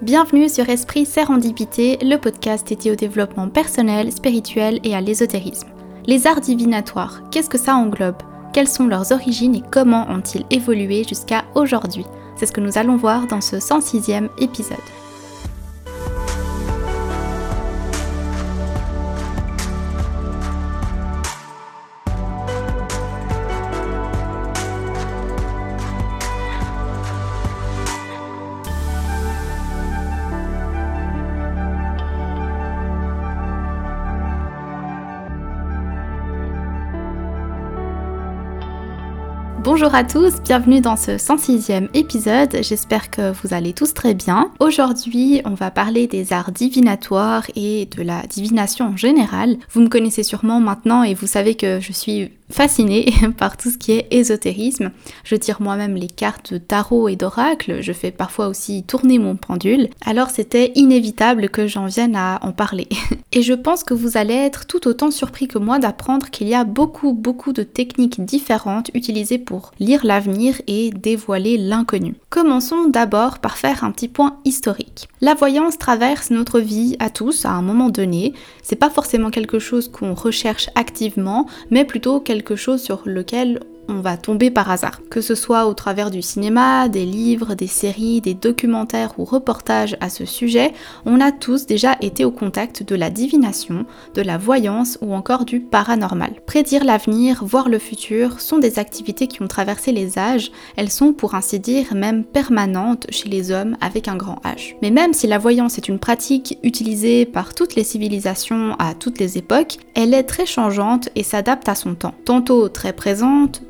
Bienvenue sur Esprit Sérendipité, le podcast dédié au développement personnel, spirituel et à l'ésotérisme. Les arts divinatoires, qu'est-ce que ça englobe? Quelles sont leurs origines et comment ont-ils évolué jusqu'à aujourd'hui? C'est ce que nous allons voir dans ce 106e épisode. Bonjour à tous, bienvenue dans ce 106e épisode, j'espère que vous allez tous très bien. Aujourd'hui on va parler des arts divinatoires et de la divination en général. Vous me connaissez sûrement maintenant et vous savez que je suis fascinée par tout ce qui est ésotérisme. Je tire moi-même les cartes de tarot et d'oracle, je fais parfois aussi tourner mon pendule, alors c'était inévitable que j'en vienne à en parler. Et je pense que vous allez être tout autant surpris que moi d'apprendre qu'il y a beaucoup beaucoup de techniques différentes utilisées pour lire l'avenir et dévoiler l'inconnu. Commençons d'abord par faire un petit point historique. La voyance traverse notre vie à tous à un moment donné. C'est pas forcément quelque chose qu'on recherche activement, mais plutôt quelque quelque chose sur lequel on va tomber par hasard. Que ce soit au travers du cinéma, des livres, des séries, des documentaires ou reportages à ce sujet, on a tous déjà été au contact de la divination, de la voyance ou encore du paranormal. Prédire l'avenir, voir le futur sont des activités qui ont traversé les âges, elles sont pour ainsi dire même permanentes chez les hommes avec un grand H. Mais même si la voyance est une pratique utilisée par toutes les civilisations à toutes les époques, elle est très changeante et s'adapte à son temps. Tantôt très présente,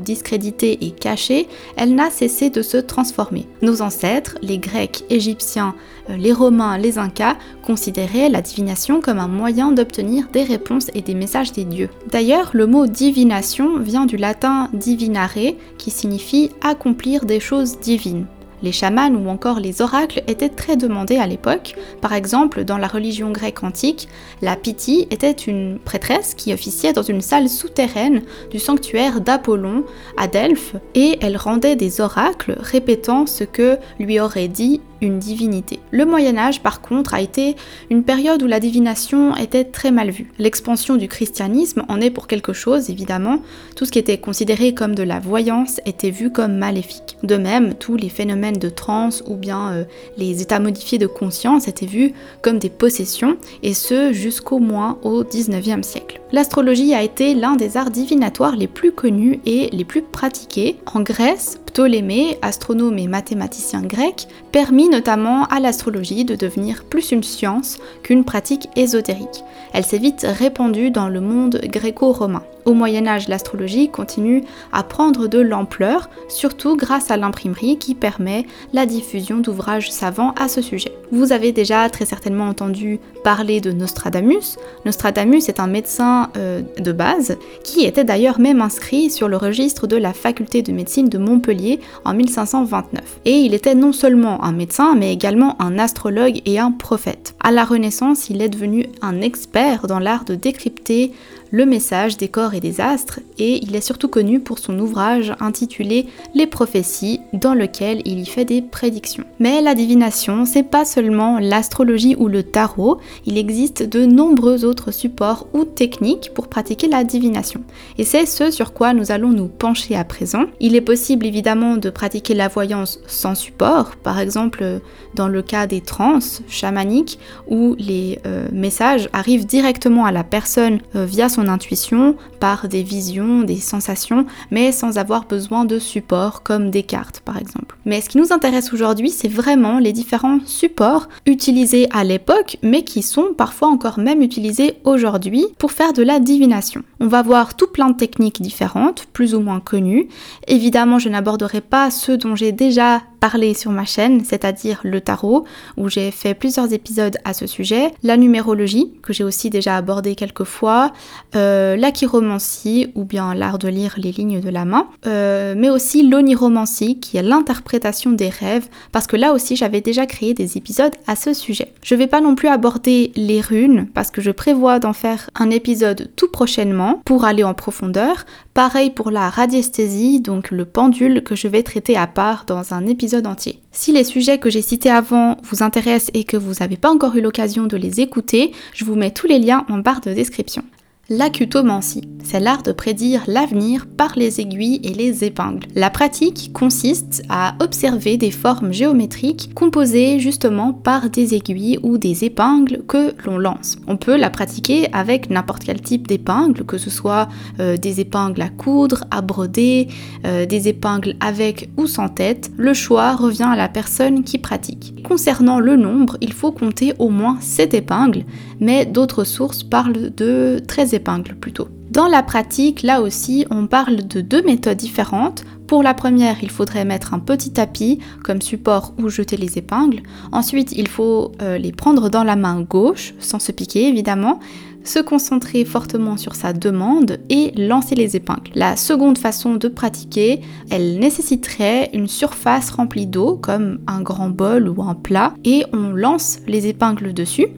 discréditée et cachée, elle n'a cessé de se transformer. Nos ancêtres, les Grecs, Égyptiens, euh, les Romains, les Incas, considéraient la divination comme un moyen d'obtenir des réponses et des messages des dieux. D'ailleurs, le mot divination vient du latin divinare, qui signifie accomplir des choses divines. Les chamans ou encore les oracles étaient très demandés à l'époque. Par exemple, dans la religion grecque antique, la Pythie était une prêtresse qui officiait dans une salle souterraine du sanctuaire d'Apollon à Delphes et elle rendait des oracles répétant ce que lui aurait dit divinité. Le Moyen Âge, par contre, a été une période où la divination était très mal vue. L'expansion du christianisme en est pour quelque chose, évidemment. Tout ce qui était considéré comme de la voyance était vu comme maléfique. De même, tous les phénomènes de transe ou bien euh, les états modifiés de conscience étaient vus comme des possessions, et ce jusqu'au moins au 19e siècle. L'astrologie a été l'un des arts divinatoires les plus connus et les plus pratiqués. En Grèce, Ptolémée, astronome et mathématicien grec, permit notamment à l'astrologie de devenir plus une science qu'une pratique ésotérique. Elle s'est vite répandue dans le monde gréco-romain. Au Moyen Âge, l'astrologie continue à prendre de l'ampleur, surtout grâce à l'imprimerie qui permet la diffusion d'ouvrages savants à ce sujet. Vous avez déjà très certainement entendu parler de Nostradamus. Nostradamus est un médecin euh, de base qui était d'ailleurs même inscrit sur le registre de la faculté de médecine de Montpellier en 1529. Et il était non seulement un médecin mais également un astrologue et un prophète. À la Renaissance, il est devenu un expert dans l'art de décrypter le message des corps et des astres, et il est surtout connu pour son ouvrage intitulé Les prophéties, dans lequel il y fait des prédictions. Mais la divination, c'est pas seulement l'astrologie ou le tarot, il existe de nombreux autres supports ou techniques pour pratiquer la divination. Et c'est ce sur quoi nous allons nous pencher à présent. Il est possible évidemment de pratiquer la voyance sans support, par exemple dans le cas des trans chamaniques où les euh, messages arrivent directement à la personne euh, via son intuition, par des visions, des sensations, mais sans avoir besoin de support comme des cartes par exemple. Mais ce qui nous intéresse aujourd'hui, c'est vraiment les différents supports utilisés à l'époque, mais qui sont parfois encore même utilisés aujourd'hui pour faire de la divination. On va voir tout plein de techniques différentes, plus ou moins connues. Évidemment, je n'aborderai pas ceux dont j'ai déjà parler sur ma chaîne, c'est-à-dire le tarot, où j'ai fait plusieurs épisodes à ce sujet, la numérologie, que j'ai aussi déjà abordé quelques fois, euh, la chiromancie, ou bien l'art de lire les lignes de la main, euh, mais aussi l'oniromancie, qui est l'interprétation des rêves, parce que là aussi j'avais déjà créé des épisodes à ce sujet. Je vais pas non plus aborder les runes, parce que je prévois d'en faire un épisode tout prochainement pour aller en profondeur. Pareil pour la radiesthésie, donc le pendule que je vais traiter à part dans un épisode entier. Si les sujets que j'ai cités avant vous intéressent et que vous n'avez pas encore eu l'occasion de les écouter, je vous mets tous les liens en barre de description. L'acutomancie, c'est l'art de prédire l'avenir par les aiguilles et les épingles. La pratique consiste à observer des formes géométriques composées justement par des aiguilles ou des épingles que l'on lance. On peut la pratiquer avec n'importe quel type d'épingles, que ce soit euh, des épingles à coudre, à broder, euh, des épingles avec ou sans tête. Le choix revient à la personne qui pratique. Concernant le nombre, il faut compter au moins 7 épingles, mais d'autres sources parlent de 13 épingles plutôt. Dans la pratique, là aussi, on parle de deux méthodes différentes. Pour la première, il faudrait mettre un petit tapis comme support où jeter les épingles. Ensuite, il faut euh, les prendre dans la main gauche, sans se piquer évidemment, se concentrer fortement sur sa demande et lancer les épingles. La seconde façon de pratiquer, elle nécessiterait une surface remplie d'eau comme un grand bol ou un plat et on lance les épingles dessus.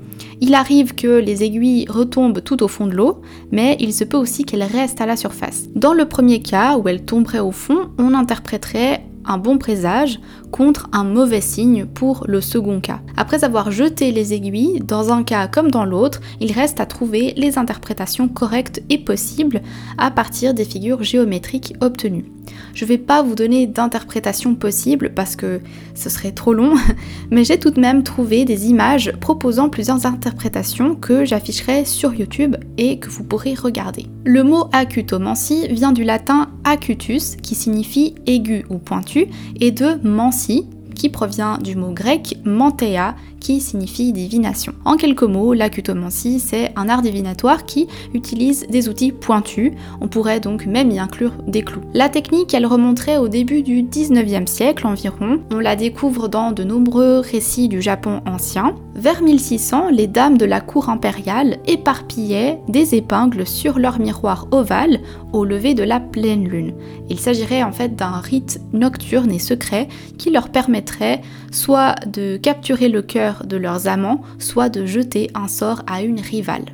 Il arrive que les aiguilles retombent tout au fond de l'eau, mais il se peut aussi qu'elles restent à la surface. Dans le premier cas où elles tomberaient au fond, on interpréterait un bon présage contre un mauvais signe pour le second cas. Après avoir jeté les aiguilles, dans un cas comme dans l'autre, il reste à trouver les interprétations correctes et possibles à partir des figures géométriques obtenues. Je ne vais pas vous donner d'interprétation possible parce que ce serait trop long, mais j'ai tout de même trouvé des images proposant plusieurs interprétations que j'afficherai sur YouTube et que vous pourrez regarder. Le mot acutomancie vient du latin acutus qui signifie aigu ou pointu et de mancie qui provient du mot grec mantea signifie divination. En quelques mots, l'acutomancie, c'est un art divinatoire qui utilise des outils pointus. On pourrait donc même y inclure des clous. La technique, elle remonterait au début du 19e siècle environ. On la découvre dans de nombreux récits du Japon ancien. Vers 1600, les dames de la cour impériale éparpillaient des épingles sur leur miroir ovale au lever de la pleine lune. Il s'agirait en fait d'un rite nocturne et secret qui leur permettrait soit de capturer le cœur de leurs amants, soit de jeter un sort à une rivale.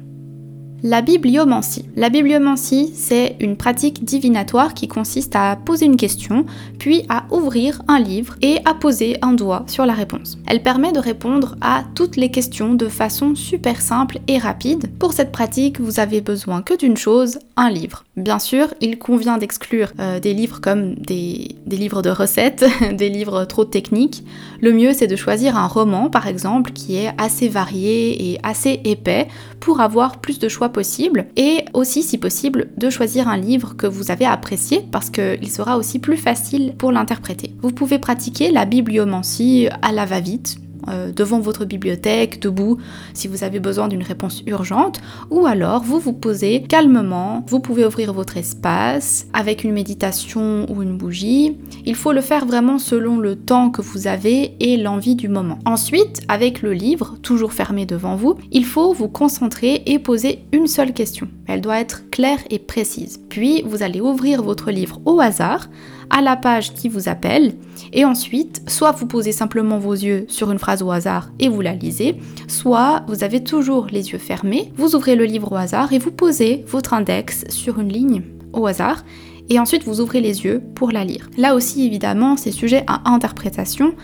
La bibliomancie. La bibliomancie, c'est une pratique divinatoire qui consiste à poser une question, puis à ouvrir un livre et à poser un doigt sur la réponse. Elle permet de répondre à toutes les questions de façon super simple et rapide. Pour cette pratique, vous avez besoin que d'une chose, un livre. Bien sûr, il convient d'exclure euh, des livres comme des, des livres de recettes, des livres trop techniques. Le mieux, c'est de choisir un roman, par exemple, qui est assez varié et assez épais pour avoir plus de choix possible et aussi si possible de choisir un livre que vous avez apprécié parce qu'il sera aussi plus facile pour l'interpréter. Vous pouvez pratiquer la bibliomancie à la va-vite euh, devant votre bibliothèque, debout, si vous avez besoin d'une réponse urgente, ou alors vous vous posez calmement, vous pouvez ouvrir votre espace avec une méditation ou une bougie. Il faut le faire vraiment selon le temps que vous avez et l'envie du moment. Ensuite, avec le livre, toujours fermé devant vous, il faut vous concentrer et poser une seule question. Elle doit être claire et précise. Puis, vous allez ouvrir votre livre au hasard à la page qui vous appelle et ensuite soit vous posez simplement vos yeux sur une phrase au hasard et vous la lisez, soit vous avez toujours les yeux fermés, vous ouvrez le livre au hasard et vous posez votre index sur une ligne au hasard et ensuite vous ouvrez les yeux pour la lire. Là aussi évidemment c'est sujet à interprétation.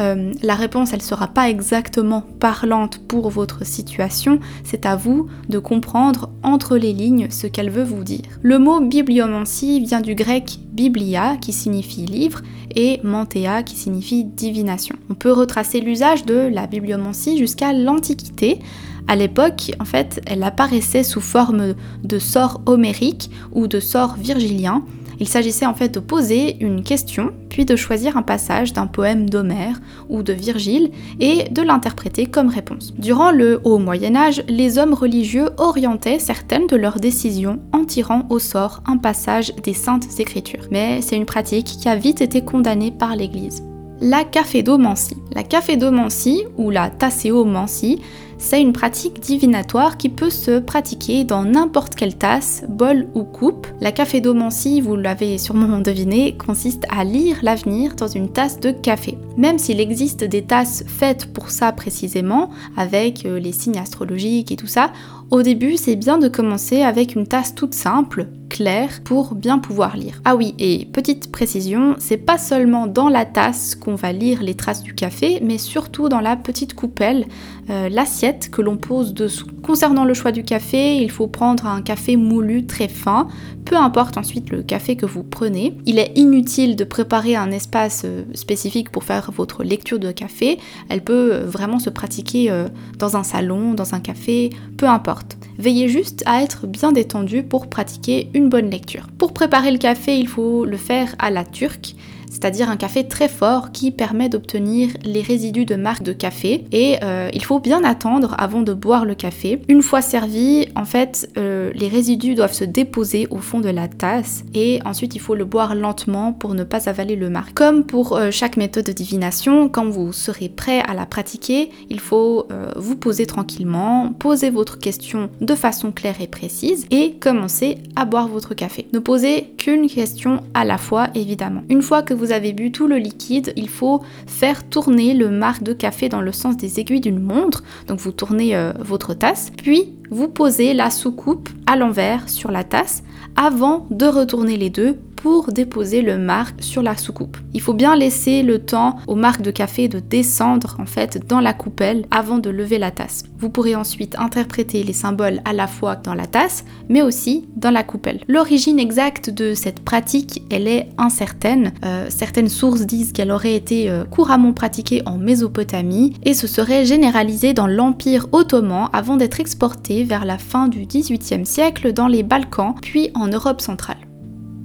Euh, la réponse, elle sera pas exactement parlante pour votre situation, c'est à vous de comprendre entre les lignes ce qu'elle veut vous dire. Le mot bibliomancie vient du grec biblia qui signifie livre et mantea qui signifie divination. On peut retracer l'usage de la bibliomancie jusqu'à l'Antiquité. À l'époque, en fait, elle apparaissait sous forme de sort homérique ou de sort virgilien il s'agissait en fait de poser une question, puis de choisir un passage d'un poème d'Homère ou de Virgile et de l'interpréter comme réponse. Durant le Haut Moyen Âge, les hommes religieux orientaient certaines de leurs décisions en tirant au sort un passage des saintes écritures. Mais c'est une pratique qui a vite été condamnée par l'Église. La cafédomancie. La cafédomancie ou la tasséomancie c'est une pratique divinatoire qui peut se pratiquer dans n'importe quelle tasse, bol ou coupe. La cafédomancie, vous l'avez sûrement deviné, consiste à lire l'avenir dans une tasse de café. Même s'il existe des tasses faites pour ça précisément, avec euh, les signes astrologiques et tout ça, Au début, c'est bien de commencer avec une tasse toute simple, claire, pour bien pouvoir lire. Ah oui, et petite précision, c'est pas seulement dans la tasse qu'on va lire les traces du café, mais surtout dans la petite coupelle, euh, l'assiette que l'on pose dessous. Concernant le choix du café, il faut prendre un café moulu très fin, peu importe ensuite le café que vous prenez. Il est inutile de préparer un espace euh, spécifique pour faire votre lecture de café. Elle peut euh, vraiment se pratiquer dans un salon, dans un café, peu importe. Veillez juste à être bien détendu pour pratiquer une bonne lecture. Pour préparer le café, il faut le faire à la turque c'est-à-dire un café très fort qui permet d'obtenir les résidus de marque de café. Et euh, il faut bien attendre avant de boire le café. Une fois servi, en fait, euh, les résidus doivent se déposer au fond de la tasse et ensuite il faut le boire lentement pour ne pas avaler le marque. Comme pour euh, chaque méthode de divination, quand vous serez prêt à la pratiquer, il faut vous poser tranquillement, poser votre question de façon claire et précise et commencer à boire votre café. Ne posez qu'une question à la fois, évidemment. Une fois que vous avez bu tout le liquide, il faut faire tourner le marc de café dans le sens des aiguilles d'une montre. Donc vous tournez euh, votre tasse, puis vous posez la soucoupe à l'envers sur la tasse avant de retourner les deux pour déposer le marque sur la soucoupe. Il faut bien laisser le temps au marque de café de descendre en fait dans la coupelle avant de lever la tasse. Vous pourrez ensuite interpréter les symboles à la fois dans la tasse mais aussi dans la coupelle. L'origine exacte de cette pratique, elle est incertaine. Euh, certaines sources disent qu'elle aurait été euh, couramment pratiquée en Mésopotamie et se serait généralisée dans l'Empire ottoman avant d'être exportée vers la fin du XVIIIe siècle dans les Balkans puis en Europe centrale.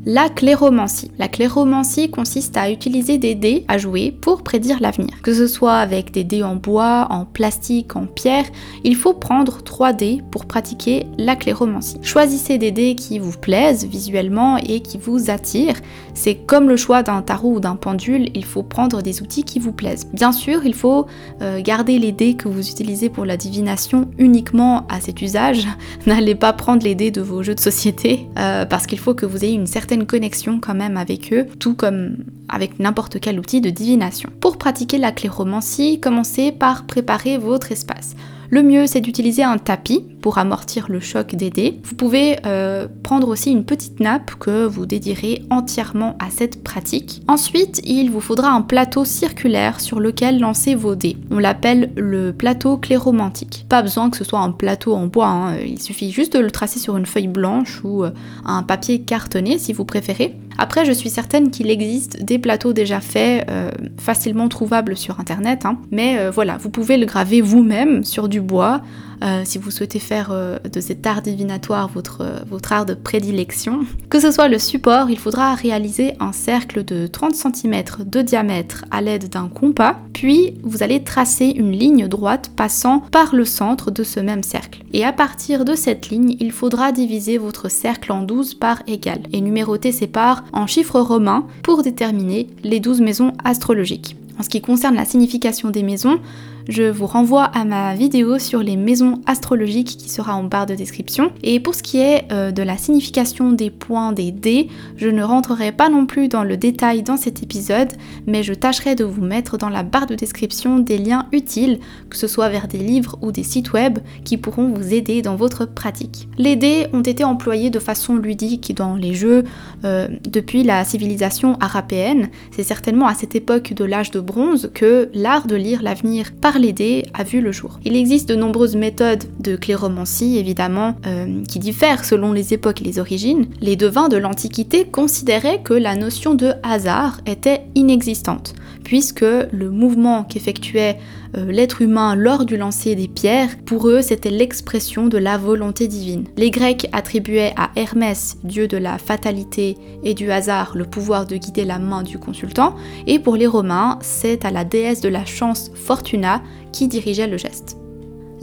La cléromancie. La cléromancie consiste à utiliser des dés à jouer pour prédire l'avenir. Que ce soit avec des dés en bois, en plastique, en pierre, il faut prendre 3 dés pour pratiquer la cléromancie. Choisissez des dés qui vous plaisent visuellement et qui vous attirent. C'est comme le choix d'un tarot ou d'un pendule, il faut prendre des outils qui vous plaisent. Bien sûr, il faut euh, garder les dés que vous utilisez pour la divination uniquement à cet usage. N'allez pas prendre les dés de vos jeux de société euh, parce qu'il faut que vous ayez une certaine connexion quand même avec eux, tout comme avec n'importe quel outil de divination. Pour pratiquer la cléromancie, commencez par préparer votre espace. Le mieux, c'est d'utiliser un tapis pour amortir le choc des dés. Vous pouvez euh, prendre aussi une petite nappe que vous dédierez entièrement à cette pratique. Ensuite, il vous faudra un plateau circulaire sur lequel lancer vos dés. On l'appelle le plateau cléromantique. Pas besoin que ce soit un plateau en bois, hein. il suffit juste de le tracer sur une feuille blanche ou euh, un papier cartonné si vous préférez. Après, je suis certaine qu'il existe des plateaux déjà faits, euh, facilement trouvables sur internet, hein. mais euh, voilà, vous pouvez le graver vous-même sur du bois euh, si vous souhaitez faire euh, de cet art divinatoire votre, euh, votre art de prédilection. Que ce soit le support, il faudra réaliser un cercle de 30 cm de diamètre à l'aide d'un compas, puis vous allez tracer une ligne droite passant par le centre de ce même cercle. Et à partir de cette ligne, il faudra diviser votre cercle en 12 parts égales et numéroter ces parts en chiffres romains pour déterminer les 12 maisons astrologiques. En ce qui concerne la signification des maisons, je vous renvoie à ma vidéo sur les maisons astrologiques qui sera en barre de description. Et pour ce qui est euh, de la signification des points des dés, je ne rentrerai pas non plus dans le détail dans cet épisode, mais je tâcherai de vous mettre dans la barre de description des liens utiles, que ce soit vers des livres ou des sites web qui pourront vous aider dans votre pratique. Les dés ont été employés de façon ludique dans les jeux euh, depuis la civilisation arapéenne. C'est certainement à cette époque de l'âge de bronze que l'art de lire l'avenir les dés a vu le jour. Il existe de nombreuses méthodes de cléromancie, évidemment, euh, qui diffèrent selon les époques et les origines. Les devins de l'Antiquité considéraient que la notion de hasard était inexistante, puisque le mouvement qu'effectuait euh, l'être humain lors du lancer des pierres, pour eux, c'était l'expression de la volonté divine. Les Grecs attribuaient à Hermès, dieu de la fatalité et du hasard, le pouvoir de guider la main du consultant, et pour les Romains, c'est à la déesse de la chance Fortuna qui dirigeait le geste.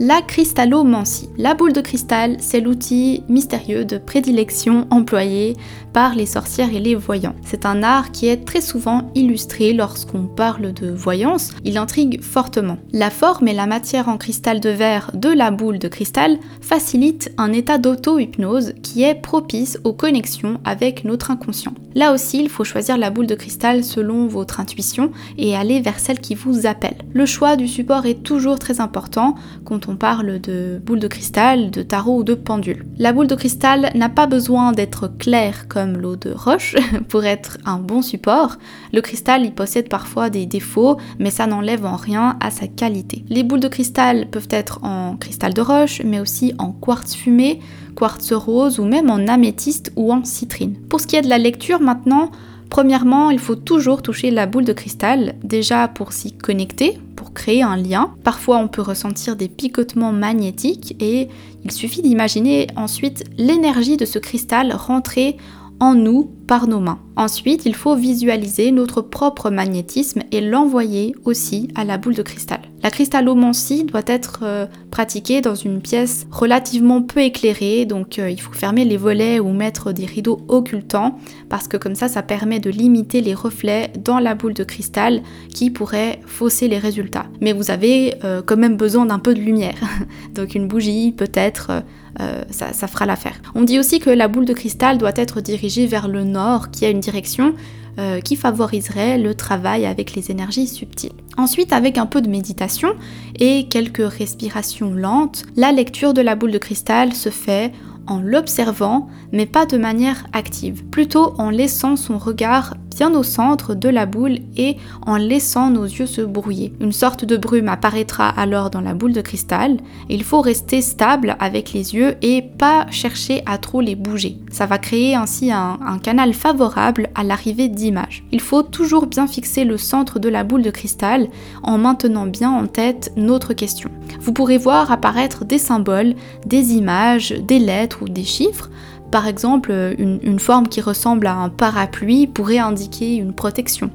La cristallomancie. La boule de cristal, c'est l'outil mystérieux de prédilection employé par les sorcières et les voyants. C'est un art qui est très souvent illustré lorsqu'on parle de voyance, il intrigue fortement. La forme et la matière en cristal de verre de la boule de cristal facilitent un état d'auto-hypnose qui est propice aux connexions avec notre inconscient. Là aussi, il faut choisir la boule de cristal selon votre intuition et aller vers celle qui vous appelle. Le choix du support est toujours très important quand on parle de boule de cristal, de tarot ou de pendule. La boule de cristal n'a pas besoin d'être claire comme l'eau de roche pour être un bon support. Le cristal y possède parfois des défauts, mais ça n'enlève en rien à sa qualité. Les boules de cristal peuvent être en cristal de roche, mais aussi en quartz fumé, quartz rose ou même en améthyste ou en citrine. Pour ce qui est de la lecture maintenant, Premièrement, il faut toujours toucher la boule de cristal, déjà pour s'y connecter, pour créer un lien. Parfois, on peut ressentir des picotements magnétiques et il suffit d'imaginer ensuite l'énergie de ce cristal rentrer en nous par nos mains. Ensuite, il faut visualiser notre propre magnétisme et l'envoyer aussi à la boule de cristal. La cristallomancie doit être euh, pratiquée dans une pièce relativement peu éclairée, donc euh, il faut fermer les volets ou mettre des rideaux occultants parce que comme ça, ça permet de limiter les reflets dans la boule de cristal qui pourraient fausser les résultats. Mais vous avez euh, quand même besoin d'un peu de lumière, donc une bougie peut-être. ça, ça fera l'affaire. On dit aussi que la boule de cristal doit être dirigée vers le nord, qui a une direction euh, qui favoriserait le travail avec les énergies subtiles. Ensuite, avec un peu de méditation et quelques respirations lentes, la lecture de la boule de cristal se fait en l'observant, mais pas de manière active, plutôt en laissant son regard bien au centre de la boule et en laissant nos yeux se brouiller. Une sorte de brume apparaîtra alors dans la boule de cristal. Il faut rester stable avec les yeux et pas chercher à trop les bouger. Ça va créer ainsi un, un canal favorable à l'arrivée d'images. Il faut toujours bien fixer le centre de la boule de cristal en maintenant bien en tête notre question. Vous pourrez voir apparaître des symboles, des images, des lettres ou des chiffres par exemple, une, forme qui ressemble à un parapluie pourrait indiquer une protection.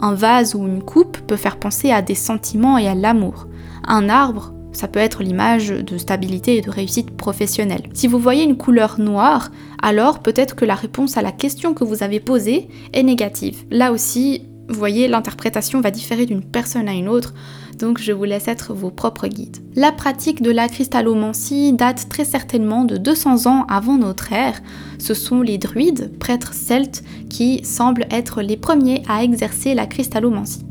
Un vase ou une coupe peut faire penser à des sentiments et à l'amour. Un arbre, ça peut être l'image de stabilité et de réussite professionnelle. Si vous voyez une couleur noire, alors peut-être que la réponse à la question que vous avez posée est négative. Là aussi, vous voyez, l'interprétation va différer d'une personne à une autre donc je vous laisse être vos propres guides. La pratique de la cristallomancie date très certainement de 200 ans avant notre ère. Ce sont les druides, prêtres celtes, qui semblent être les premiers à exercer la cristallomancie.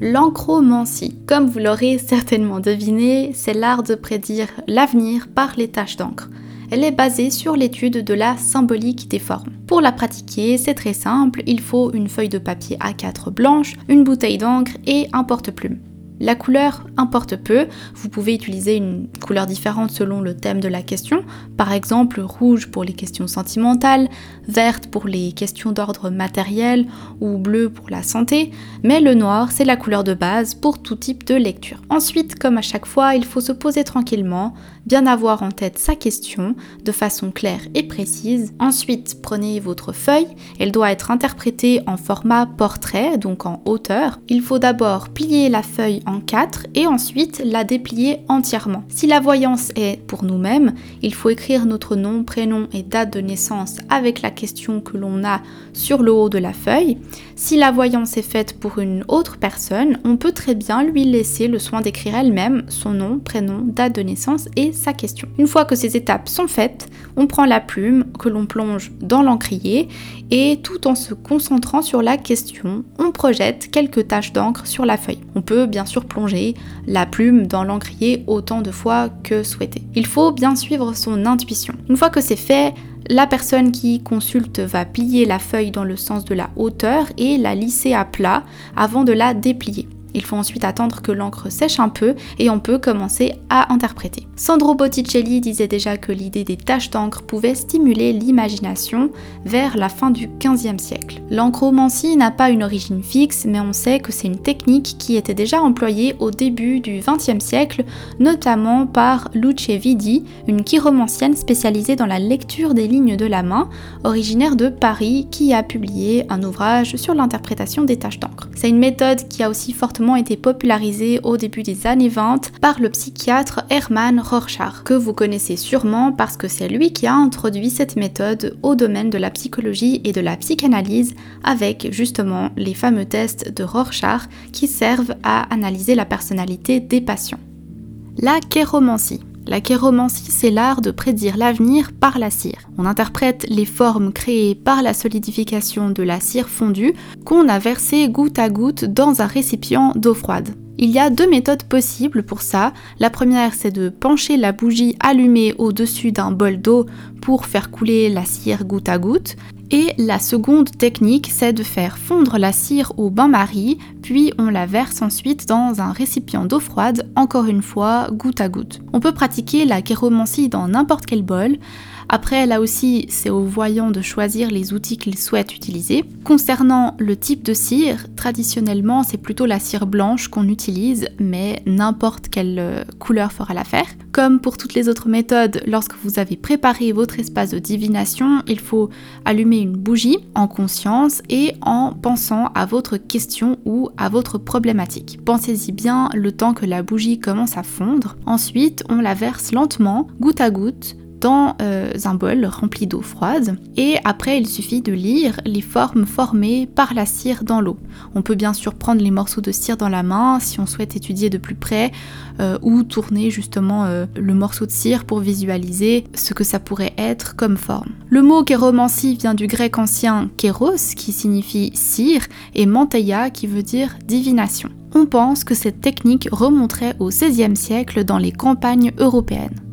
L'encromancie, comme vous l'aurez certainement deviné, c'est l'art de prédire l'avenir par les taches d'encre. Elle est basée sur l'étude de la symbolique des formes. Pour la pratiquer, c'est très simple, il faut une feuille de papier A4 blanche, une bouteille d'encre et un porte-plume. La couleur importe peu, vous pouvez utiliser une couleur différente selon le thème de la question, par exemple rouge pour les questions sentimentales, verte pour les questions d'ordre matériel ou bleu pour la santé, mais le noir c'est la couleur de base pour tout type de lecture. Ensuite, comme à chaque fois, il faut se poser tranquillement, bien avoir en tête sa question de façon claire et précise. Ensuite, prenez votre feuille, elle doit être interprétée en format portrait, donc en hauteur. Il faut d'abord plier la feuille en quatre et ensuite la déplier entièrement. Si la voyance est pour nous-mêmes, il faut écrire notre nom, prénom et date de naissance avec la question que l'on a sur le haut de la feuille. Si la voyance est faite pour une autre personne, on peut très bien lui laisser le soin d'écrire elle-même son nom, prénom, date de naissance et sa question. Une fois que ces étapes sont faites, on prend la plume que l'on plonge dans l'encrier et tout en se concentrant sur la question, on projette quelques taches d'encre sur la feuille. On peut bien sûr plonger la plume dans l'encrier autant de fois que souhaité. Il faut bien suivre son intuition. Une fois que c'est fait, la personne qui consulte va plier la feuille dans le sens de la hauteur et la lisser à plat avant de la déplier. Il faut ensuite attendre que l'encre sèche un peu et on peut commencer à interpréter. Sandro Botticelli disait déjà que l'idée des taches d'encre pouvait stimuler l'imagination vers la fin du XVe siècle. L'encromancie n'a pas une origine fixe, mais on sait que c'est une technique qui était déjà employée au début du XXe siècle, notamment par Luce Vidi, une chiromancienne spécialisée dans la lecture des lignes de la main, originaire de Paris, qui a publié un ouvrage sur l'interprétation des taches d'encre. C'est une méthode qui a aussi fortement été popularisé au début des années 20 par le psychiatre Hermann Rorschach, que vous connaissez sûrement parce que c'est lui qui a introduit cette méthode au domaine de la psychologie et de la psychanalyse avec justement les fameux tests de Rorschach qui servent à analyser la personnalité des patients. La kéromancie. La kéromancie, c'est l'art de prédire l'avenir par la cire. On interprète les formes créées par la solidification de la cire fondue qu'on a versée goutte à goutte dans un récipient d'eau froide. Il y a deux méthodes possibles pour ça. La première, c'est de pencher la bougie allumée au-dessus d'un bol d'eau pour faire couler la cire goutte à goutte. Et la seconde technique, c'est de faire fondre la cire au bain-marie, puis on la verse ensuite dans un récipient d'eau froide, encore une fois, goutte à goutte. On peut pratiquer la kéromancie dans n'importe quel bol. Après, là aussi, c'est au voyant de choisir les outils qu'il souhaite utiliser. Concernant le type de cire, traditionnellement, c'est plutôt la cire blanche qu'on utilise, mais n'importe quelle euh, couleur fera l'affaire. Comme pour toutes les autres méthodes, lorsque vous avez préparé votre espace de divination, il faut allumer une bougie en conscience et en pensant à votre question ou à votre problématique. Pensez-y bien le temps que la bougie commence à fondre. Ensuite, on la verse lentement, goutte à goutte, dans euh, un bol rempli d'eau froide et après il suffit de lire les formes formées par la cire dans l'eau. On peut bien sûr prendre les morceaux de cire dans la main si on souhaite étudier de plus près euh, ou tourner justement euh, le morceau de cire pour visualiser ce que ça pourrait être comme forme. Le mot kéromancie vient du grec ancien kéros qui signifie cire et manteia qui veut dire divination. On pense que cette technique remonterait au XVIe siècle dans les campagnes européennes.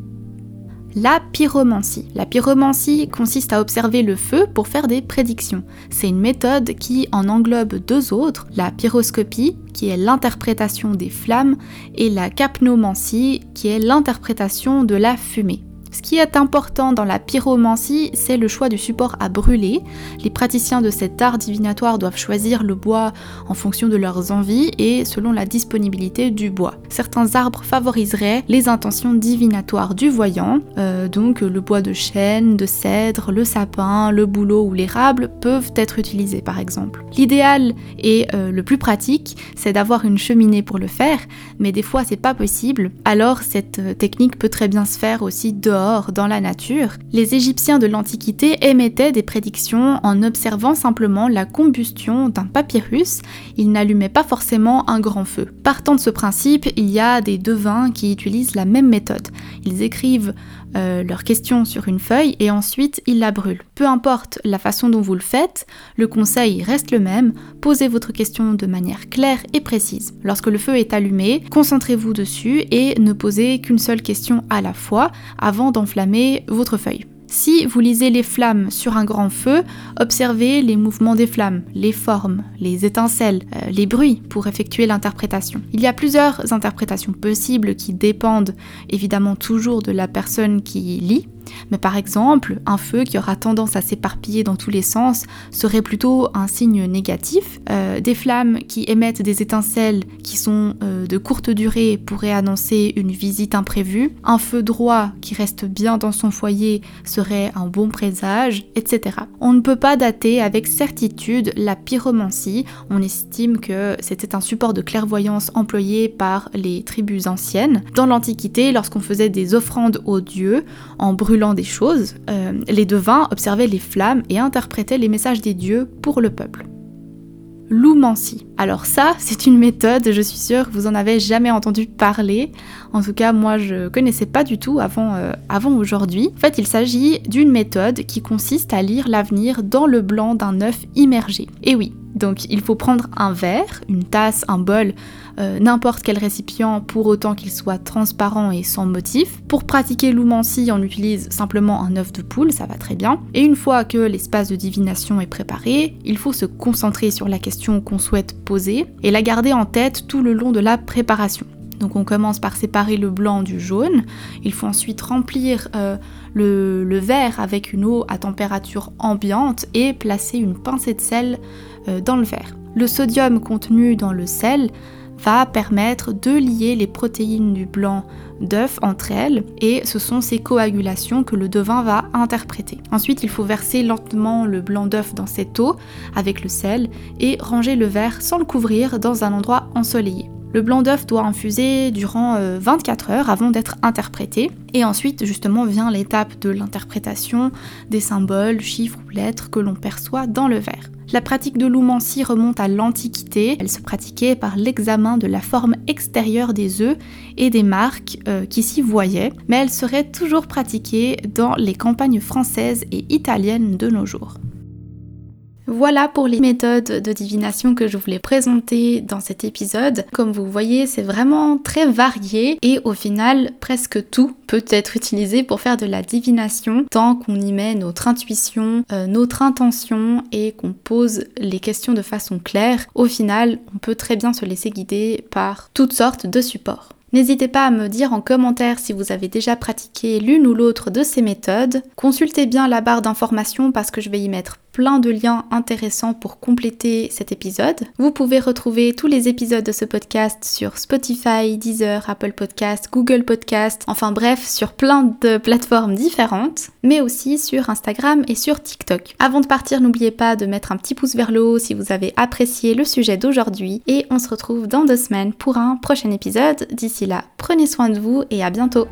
La pyromancie. La pyromancie consiste à observer le feu pour faire des prédictions. C'est une méthode qui en englobe deux autres, la pyroscopie, qui est l'interprétation des flammes, et la capnomancie, qui est l'interprétation de la fumée. Ce qui est important dans la pyromancie, c'est le choix du support à brûler. Les praticiens de cet art divinatoire doivent choisir le bois en fonction de leurs envies et selon la disponibilité du bois. Certains arbres favoriseraient les intentions divinatoires du voyant, euh, donc le bois de chêne, de cèdre, le sapin, le bouleau ou l'érable peuvent être utilisés par exemple. L'idéal et euh, le plus pratique, c'est d'avoir une cheminée pour le faire, mais des fois c'est pas possible, alors cette euh, technique peut très bien se faire aussi dehors dans la nature, les Égyptiens de l'Antiquité émettaient des prédictions en observant simplement la combustion d'un papyrus, ils n'allumaient pas forcément un grand feu. Partant de ce principe, il y a des devins qui utilisent la même méthode. Ils écrivent euh, leurs questions sur une feuille et ensuite ils la brûlent. Peu importe la façon dont vous le faites, le conseil reste le même, posez votre question de manière claire et précise. Lorsque le feu est allumé, concentrez-vous dessus et ne posez qu'une seule question à la fois avant d'enflammer votre feuille. Si vous lisez les flammes sur un grand feu, observez les mouvements des flammes, les formes, les étincelles, euh, les bruits pour effectuer l'interprétation. Il y a plusieurs interprétations possibles qui dépendent évidemment toujours de la personne qui lit, mais par exemple, un feu qui aura tendance à s'éparpiller dans tous les sens serait plutôt un signe négatif. Euh, des flammes qui émettent des étincelles qui sont euh, de courte durée pourraient annoncer une visite imprévue. Un feu droit qui reste bien dans son foyer serait un bon présage, etc. On ne peut pas dater avec certitude la pyromancie. On estime que c'était un support de clairvoyance employé par les tribus anciennes. Dans l'Antiquité, lorsqu'on faisait des offrandes aux dieux en brûlant des choses, euh, les devins observaient les flammes et interprétaient les messages des dieux pour le peuple. Loumancie. Alors ça, c'est une méthode, je suis sûre que vous en avez jamais entendu parler. En tout cas, moi je connaissais pas du tout avant, euh, avant aujourd'hui. En fait, il s'agit d'une méthode qui consiste à lire l'avenir dans le blanc d'un œuf immergé. Et oui, donc il faut prendre un verre, une tasse, un bol, euh, n'importe quel récipient pour autant qu'il soit transparent et sans motif. Pour pratiquer l'oumancie, on utilise simplement un œuf de poule, ça va très bien. Et une fois que l'espace de divination est préparé, il faut se concentrer sur la question qu'on souhaite poser et la garder en tête tout le long de la préparation. Donc on commence par séparer le blanc du jaune. Il faut ensuite remplir euh, le, verre avec une eau à température ambiante et placer une pincée de sel dans le verre. Le sodium contenu dans le sel va permettre de lier les protéines du blanc d'œuf entre elles et ce sont ces coagulations que le devin va interpréter. Ensuite, il faut verser lentement le blanc d'œuf dans cette eau avec le sel et ranger le verre sans le couvrir dans un endroit ensoleillé. Le blanc d'œuf doit infuser durant 24 euh, heures avant d'être interprété. Et ensuite, justement, vient l'étape de l'interprétation des symboles, chiffres ou lettres que l'on perçoit dans le verre. La pratique de l'oumancie remonte à l'Antiquité. Elle se pratiquait par l'examen de la forme extérieure des œufs et des marques euh, qui s'y voyaient, mais elle serait toujours pratiquée dans les campagnes françaises et italiennes de nos jours. Voilà pour les méthodes de divination que je voulais présenter dans cet épisode. Comme vous voyez, c'est vraiment très varié et au final, presque tout peut être utilisé pour faire de la divination tant qu'on y met notre intuition, euh, notre intention et qu'on pose les questions de façon claire. Au final, on peut très bien se laisser guider par toutes sortes de supports. N'hésitez pas à me dire en commentaire si vous avez déjà pratiqué l'une ou l'autre de ces méthodes. Consultez bien la barre d'informations parce que je vais y mettre plein de liens intéressants pour compléter cet épisode. Vous pouvez retrouver tous les épisodes de ce podcast sur Spotify, Deezer, Apple Podcast, Google Podcast, enfin bref, sur plein de plateformes différentes, mais aussi sur Instagram et sur TikTok. Avant de partir, n'oubliez pas de mettre un petit pouce vers le haut si vous avez apprécié le sujet d'aujourd'hui et on se retrouve dans deux semaines pour un prochain épisode. D'ici là, prenez soin de vous et à bientôt.